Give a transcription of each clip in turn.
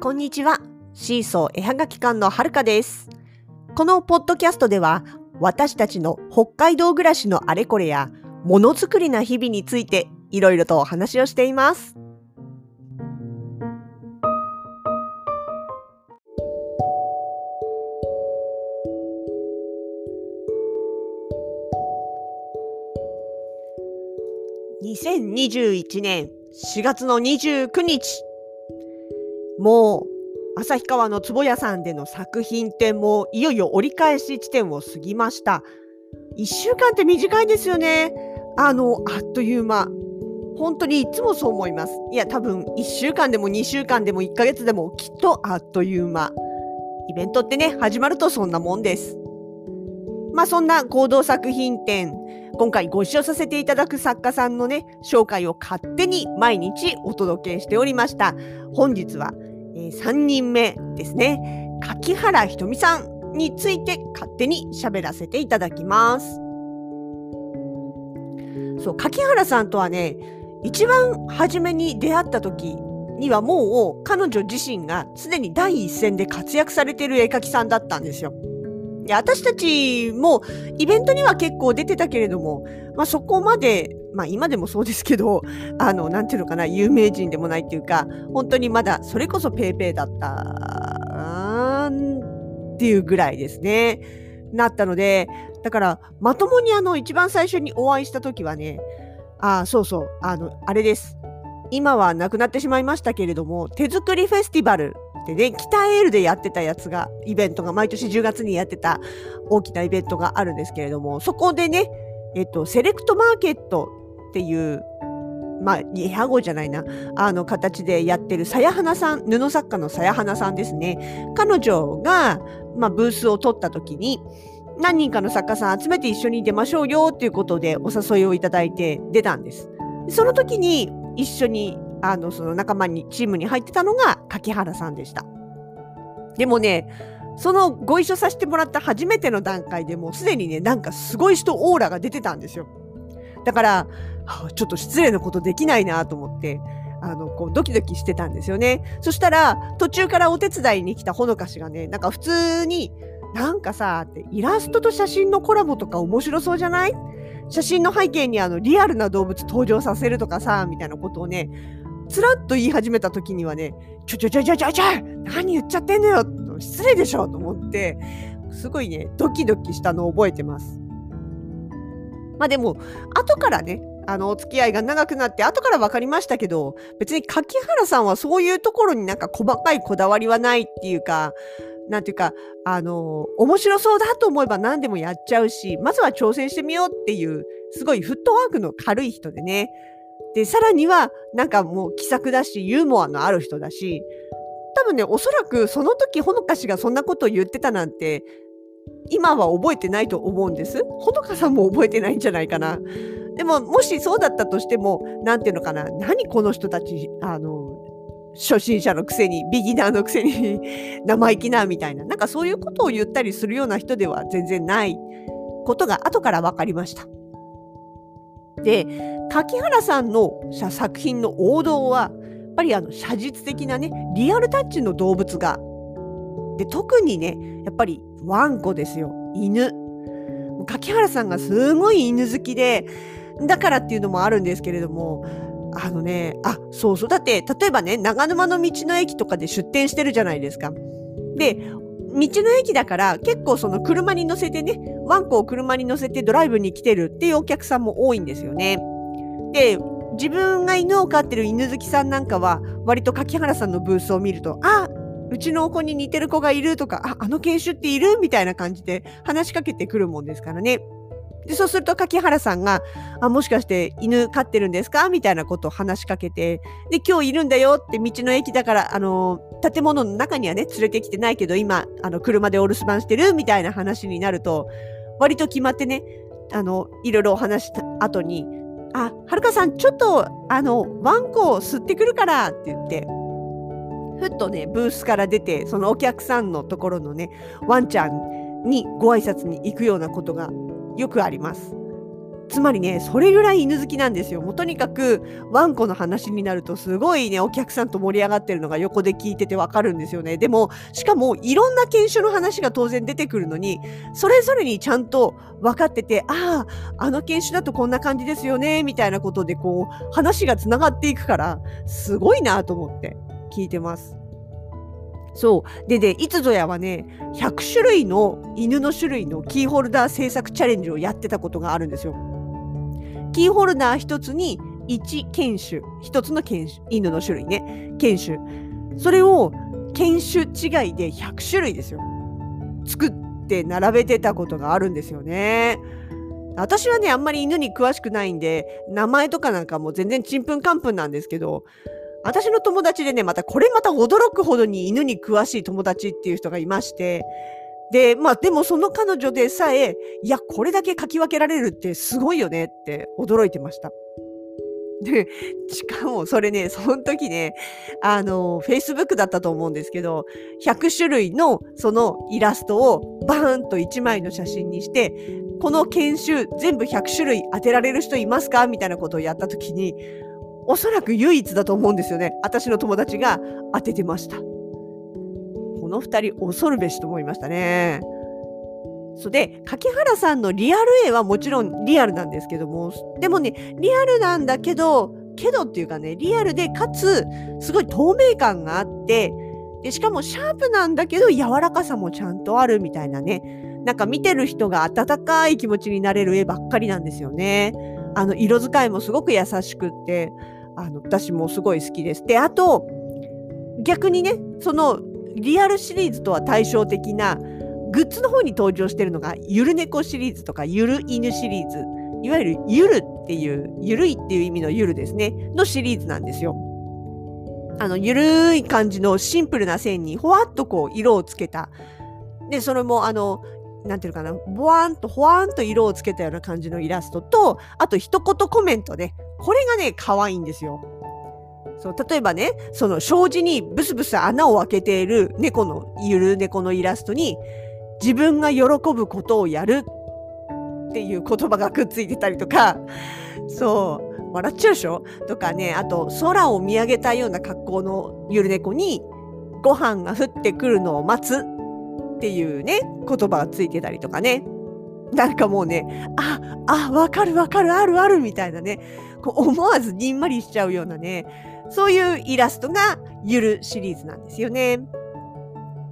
こんにちは。シーソー絵はがき館のはるかです。このポッドキャストでは、私たちの北海道暮らしのあれこれや、ものづくりな日々について、いろいろとお話をしています。2021年4月の29日もう旭川の坪屋さんでの作品展もいよいよ折り返し地点を過ぎました。1週間って短いですよね。あのあっという間。本当にいつもそう思います。いや多分1週間でも2週間でも1ヶ月でもきっとあっという間。イベントってね始まるとそんなもんです。まあそんな行動作品展。今回ご一緒させていただく作家さんのね紹介を勝手に毎日お届けしておりました。本日は、3人目ですね柿原ひとみさんについて勝手に喋らせていただきますそう柿原さんとはね一番初めに出会った時にはもう彼女自身がすでに第一線で活躍されてる絵描きさんだったんですよ。で私たちもイベントには結構出てたけれども、まあ、そこまで、まあ、今でもそうですけどあのなんていうのかな有名人でもないっていうか本当にまだそれこそペーペーだったっていうぐらいですね。なったのでだからまともにあの一番最初にお会いした時はねあそうそうあのあれです。今はなくなってしまいましたけれども手作りフェスティバルでね、北エールでやってたやつが、イベントが、毎年10月にやってた大きなイベントがあるんですけれども、そこでね、えっと、セレクトマーケットっていう、まあ、絵はごじゃないな、あの形でやってるさやはなさん、布作家のさやはなさんですね。彼女が、まあ、ブースを取った時に、何人かの作家さん集めて一緒に出ましょうよっていうことでお誘いをいただいて出たんです。その時に一緒にあのその仲間にチームに入ってたのが柿原さんでした。でもねそのご一緒させてもらった初めての段階でもうすでにねなんかすごい人オーラが出てたんですよ。だから、ちょっと失礼なことできないなと思ってあのこうドキドキしてたんですよね。そしたら途中からお手伝いに来たほのかしがねなんか普通になんかさってイラストと写真のコラボとか面白そうじゃない？写真の背景にあのリアルな動物登場させるとかさみたいなことをねつらっと言い始めた時にはね、ちょちょちょちょちょちょ何言っちゃってんのよ失礼でしょと思って、すごいね、ドキドキしたのを覚えてます。まあでも、後からね、あの、お付き合いが長くなって、後から分かりましたけど、別に柿原さんはそういうところになんか細かいこだわりはないっていうか、なんていうか、あの、面白そうだと思えば何でもやっちゃうし、まずは挑戦してみようっていう、すごいフットワークの軽い人でね、で、さらには、なんかもう気さくだし、ユーモアのある人だし、多分ね、おそらくその時、ほのかしがそんなことを言ってたなんて、今は覚えてないと思うんです。ほのかさんも覚えてないんじゃないかな。でも、もしそうだったとしても、なんていうのかな、何この人たち、あの、初心者のくせに、ビギナーのくせに 生意気な、みたいな、なんかそういうことを言ったりするような人では全然ないことが後から分かりました。で柿原さんの作品の王道はやっぱりあの写実的なねリアルタッチの動物がで特にねやっぱりワンコですよ。犬。柿原さんがすごい犬好きでだからっていうのもあるんですけれどもあのねあそうそう。だって例えばね長沼の道の駅とかで出店してるじゃないですか。で道の駅だから結構その車に乗せてね、ワンコを車に乗せてドライブに来てるっていうお客さんも多いんですよね。で、自分が犬を飼ってる犬好きさんなんかは割と柿原さんのブースを見ると、あうちの子に似てる子がいるとか、あ、あの犬種っているみたいな感じで話しかけてくるもんですからね。で、そうすると柿原さんが、あ、もしかして犬飼ってるんですか？みたいなことを話しかけて、で、今日いるんだよって道の駅だから、あの、建物の中にはね、連れてきてないけど、今、あの、車でお留守番してる？みたいな話になると、割と決まってね、あの、いろいろお話した後に、あ、はるかさん、ちょっと、あの、ワンコを吸ってくるからって言って、ふっとね、ブースから出て、そのお客さんのところのね、ワンちゃんにご挨拶に行くようなことがよくあります。つまりね、それぐらい犬好きなんですよ。もうとにかく、ワンコの話になると、すごいね、お客さんと盛り上がってるのが横で聞いててわかるんですよね。でも、しかも、いろんな犬種の話が当然出てくるのに、それぞれにちゃんと分かってて、ああ、あの犬種だとこんな感じですよね、みたいなことで、こう、話が繋がっていくから、すごいなと思って聞いてます。そう。でで、いつぞやはね、100種類の犬の種類のキーホルダー制作チャレンジをやってたことがあるんですよ。キーホルダー1つに1犬種、1つの犬種、犬の種類ね、犬種。それを犬種違いで100種類ですよ。作って並べてたことがあるんですよね。私はね、あんまり犬に詳しくないんで、名前とかなんかも全然ちんぷんかんぷんなんですけど、私の友達でね、またこれまた驚くほどに犬に詳しい友達っていう人がいまして、で、まあでもその彼女でさえ、いや、これだけ書き分けられるってすごいよねって驚いてました。で、しかもそれね、その時ね、あの、Facebook だったと思うんですけど、100種類のそのイラストをバーンと1枚の写真にして、この研修全部100種類当てられる人いますか？みたいなことをやった時に、おそらく唯一だと思うんですよね。私の友達が当ててました。この二人恐るべしと思いましたね。そで、柿原さんのリアル絵はもちろんリアルなんですけども、でもね、リアルなんだけど、けどっていうかね、リアルでかつ、すごい透明感があって、で、しかもシャープなんだけど柔らかさもちゃんとあるみたいなね。なんか見てる人が温かい気持ちになれる絵ばっかりなんですよね。あの、色使いもすごく優しくって、あの、私もすごい好きです。で、あと、逆にね、その、リアルシリーズとは対照的な、グッズの方に登場してるのが、ゆる猫シリーズとか、ゆる犬シリーズ。いわゆる、ゆるっていう、ゆるいっていう意味のゆるですね、のシリーズなんですよ。あの、ゆるい感じのシンプルな線に、ほわっとこう、色をつけた。で、それも、あの、なんていうかな、ボワーンとほわーんと色をつけたような感じのイラストと、あと一言コメントで、これがね、可愛いんですよ。そう、例えばね、その障子にブスブス穴を開けている猫の、ゆる猫のイラストに、自分が喜ぶことをやるっていう言葉がくっついてたりとか、そう、笑っちゃうでしょ？とかね、あと空を見上げたような格好のゆる猫に、ご飯が降ってくるのを待つっていうね、言葉がついてたりとかね。なんかもうね、あ、あ、わかるわかる、あるあるみたいなね、こう思わずにんまりしちゃうようなね、そういうイラストがゆるシリーズなんですよね。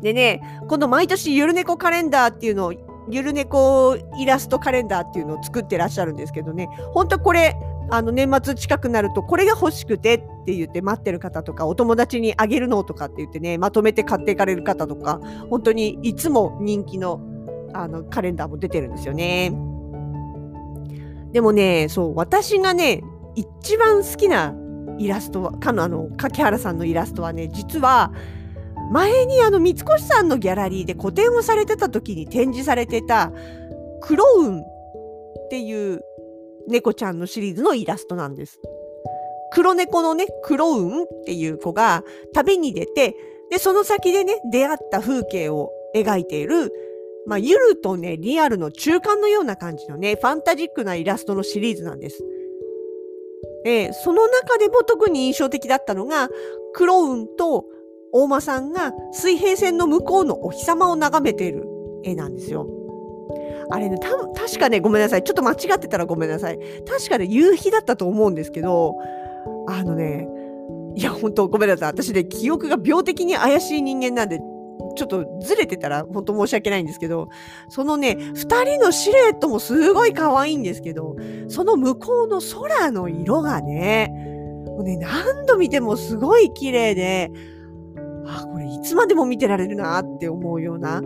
でね、この毎年ゆる猫カレンダーっていうのを、ゆる猫イラストカレンダーっていうのを作ってらっしゃるんですけどね、本当これ、あの年末近くなるとこれが欲しくてって言って待ってる方とかお友達にあげるのとかって言ってねまとめて買っていかれる方とか本当にいつも人気のあのカレンダーも出てるんですよね。でもねそう私がね一番好きなイラストはかのあの柿原さんのイラストはね実は前にあの三越さんのギャラリーで個展をされてた時に展示されてたクロウンっていう猫ちゃんのシリーズのイラストなんです。黒猫のね、クロウンっていう子が旅に出て、で、その先でね、出会った風景を描いている、まあ、ゆるとね、リアルの中間のような感じのね、ファンタジックなイラストのシリーズなんです。で、その中でも特に印象的だったのが、クロウンと大間さんが水平線の向こうのお日様を眺めている絵なんですよ。あれね、た確かね、ごめんなさい。ちょっと間違ってたらごめんなさい。確かね、夕日だったと思うんですけど、あのね、いや、本当ごめんなさい。私ね、記憶が病的に怪しい人間なんで、ちょっとずれてたら本当申し訳ないんですけど、そのね、二人のシルエットもすごい可愛いんですけど、その向こうの空の色がね、もうね、何度見てもすごい綺麗で、あ、これいつまでも見てられるなって思うような、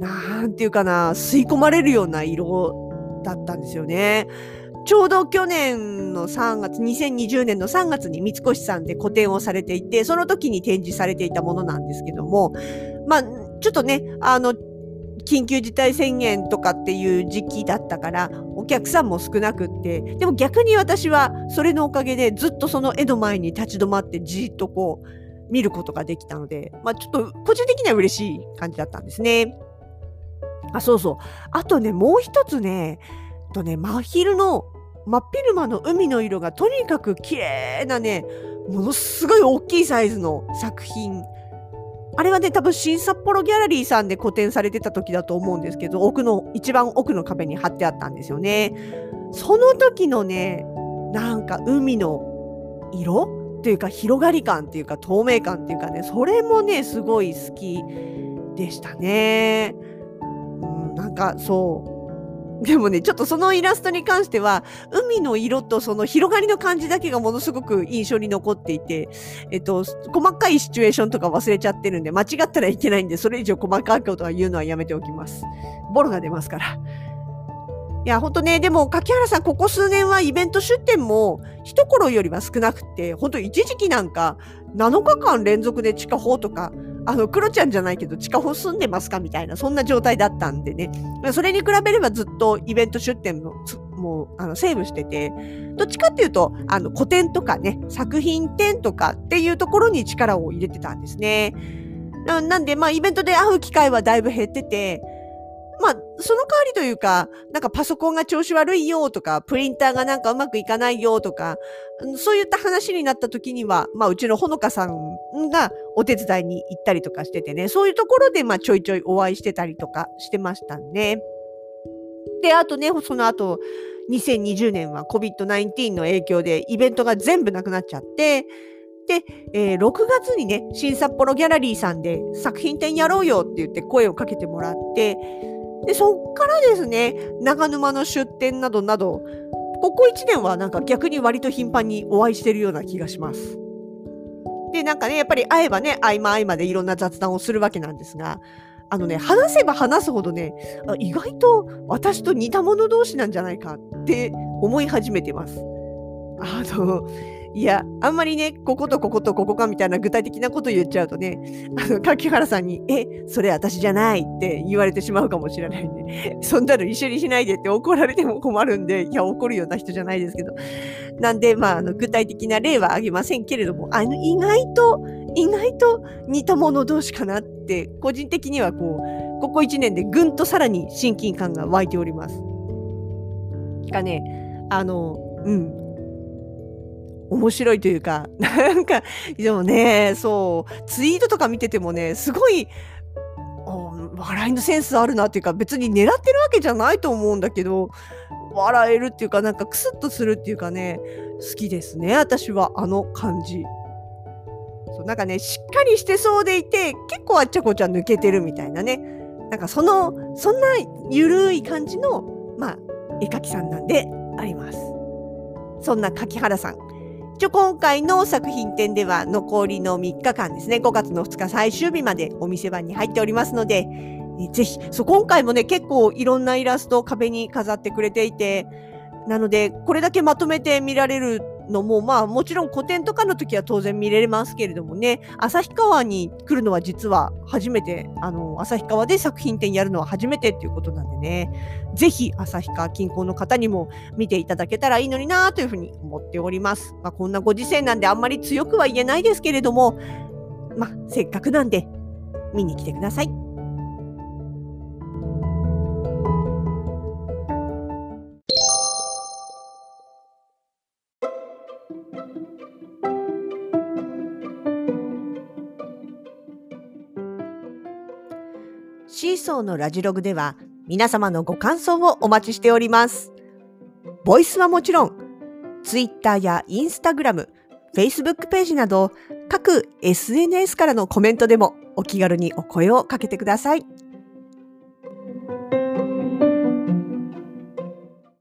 なんていうかな、吸い込まれるような色だったんですよね。ちょうど去年の3月、2020年の3月に三越さんで個展をされていて、その時に展示されていたものなんですけども、まあ、ちょっとね、あの、緊急事態宣言とかっていう時期だったから、お客さんも少なくって、でも逆に私はそれのおかげでずっとその絵の前に立ち止まってじっとこう見ることができたので、まあちょっと個人的には嬉しい感じだったんですね。あ、そうそう。あとね、もう一つね、とね、真昼の、真っ昼間の海の色がとにかく綺麗なね、ものすごい大きいサイズの作品。あれはね、多分新札幌ギャラリーさんで個展されてた時だと思うんですけど、奥の、一番奥の壁に貼ってあったんですよね。その時のね、なんか海の色？っていうか広がり感っていうか透明感っていうかね、それもね、すごい好きでしたね。かそう。でもね、ちょっとそのイラストに関しては、海の色とその広がりの感じだけがものすごく印象に残っていて、えっと、細かいシチュエーションとか忘れちゃってるんで、間違ったらいけないんで、それ以上細かいことは言うのはやめておきます。ボロが出ますから。いや、ほんとね、でも、柿原さん、ここ数年はイベント出店も、一頃よりは少なくて、ほんと一時期なんか、7日間連続で地下砲とか、あの、クロちゃんじゃないけど、地下歩住んでますか？みたいな、そんな状態だったんでね。それに比べればずっとイベント出店も、もう、あの、セーブしてて、どっちかっていうと、あの、古典とかね、作品展とかっていうところに力を入れてたんですね。なんで、まあ、イベントで会う機会はだいぶ減ってて、まあ、その代わりというか、なんかパソコンが調子悪いよとか、プリンターがなんかうまくいかないよとか、そういった話になった時には、まあ、うちのほのかさんがお手伝いに行ったりとかしててね、そういうところで、まあ、ちょいちょいお会いしてたりとかしてましたね。で、あとね、その後、2020年は COVID-19 の影響でイベントが全部なくなっちゃって、で、えー、6月にね、新札幌ギャラリーさんで作品展やろうよって言って声をかけてもらって、で、そっからですね、長沼の出店などなど、ここ1年はなんか逆に割と頻繁にお会いしてるような気がします。で、なんかね、やっぱり会えばね、合間合間でいろんな雑談をするわけなんですが、あのね、話せば話すほどね、意外と私と似た者同士なんじゃないかって思い始めてます。あの、いや、あんまりね、こことこことここかみたいな具体的なこと言っちゃうとね、あの、柿原さんに、え、それ私じゃないって言われてしまうかもしれないんで、そんなの一緒にしないでって怒られても困るんで、いや、怒るような人じゃないですけど。なんで、まあ、あの、具体的な例はあげませんけれども、あの、意外と、意外と似た者同士かなって、個人的にはこう、ここ1年でぐんとさらに親近感が湧いております。がね、あの、うん、面白いというか、なんか、でもね、そう、ツイートとか見ててもね、すごい、笑いのセンスあるなっていうか、別に狙ってるわけじゃないと思うんだけど、笑えるっていうか、なんかクスッとするっていうかね、好きですね、私は、あの感じ。そうなんかね、しっかりしてそうでいて、結構あっちゃこちゃ抜けてるみたいなね。なんかその、そんなゆるい感じの、まあ、絵描きさんなんであります。そんな柿原さん。一応今回の作品展では残りの3日間ですね、5月の2日最終日までお店番に入っておりますので、ぜひ、そう、今回もね、結構いろんなイラストを壁に飾ってくれていて、なので、これだけまとめて見られるのも、まあもちろん古典とかの時は当然見れますけれどもね、旭川に来るのは実は初めて、あの、旭川で作品展やるのは初めてっていうことなんでね、ぜひ旭川近郊の方にも見ていただけたらいいのになというふうに思っております。まあこんなご時世なんであんまり強くは言えないですけれども、まあせっかくなんで見に来てください。シーソーのラジログでは皆様のご感想をお待ちしております。ボイスはもちろん、Twitter や Instagram、Facebook ページなど各 SNS からのコメントでもお気軽にお声をかけてください。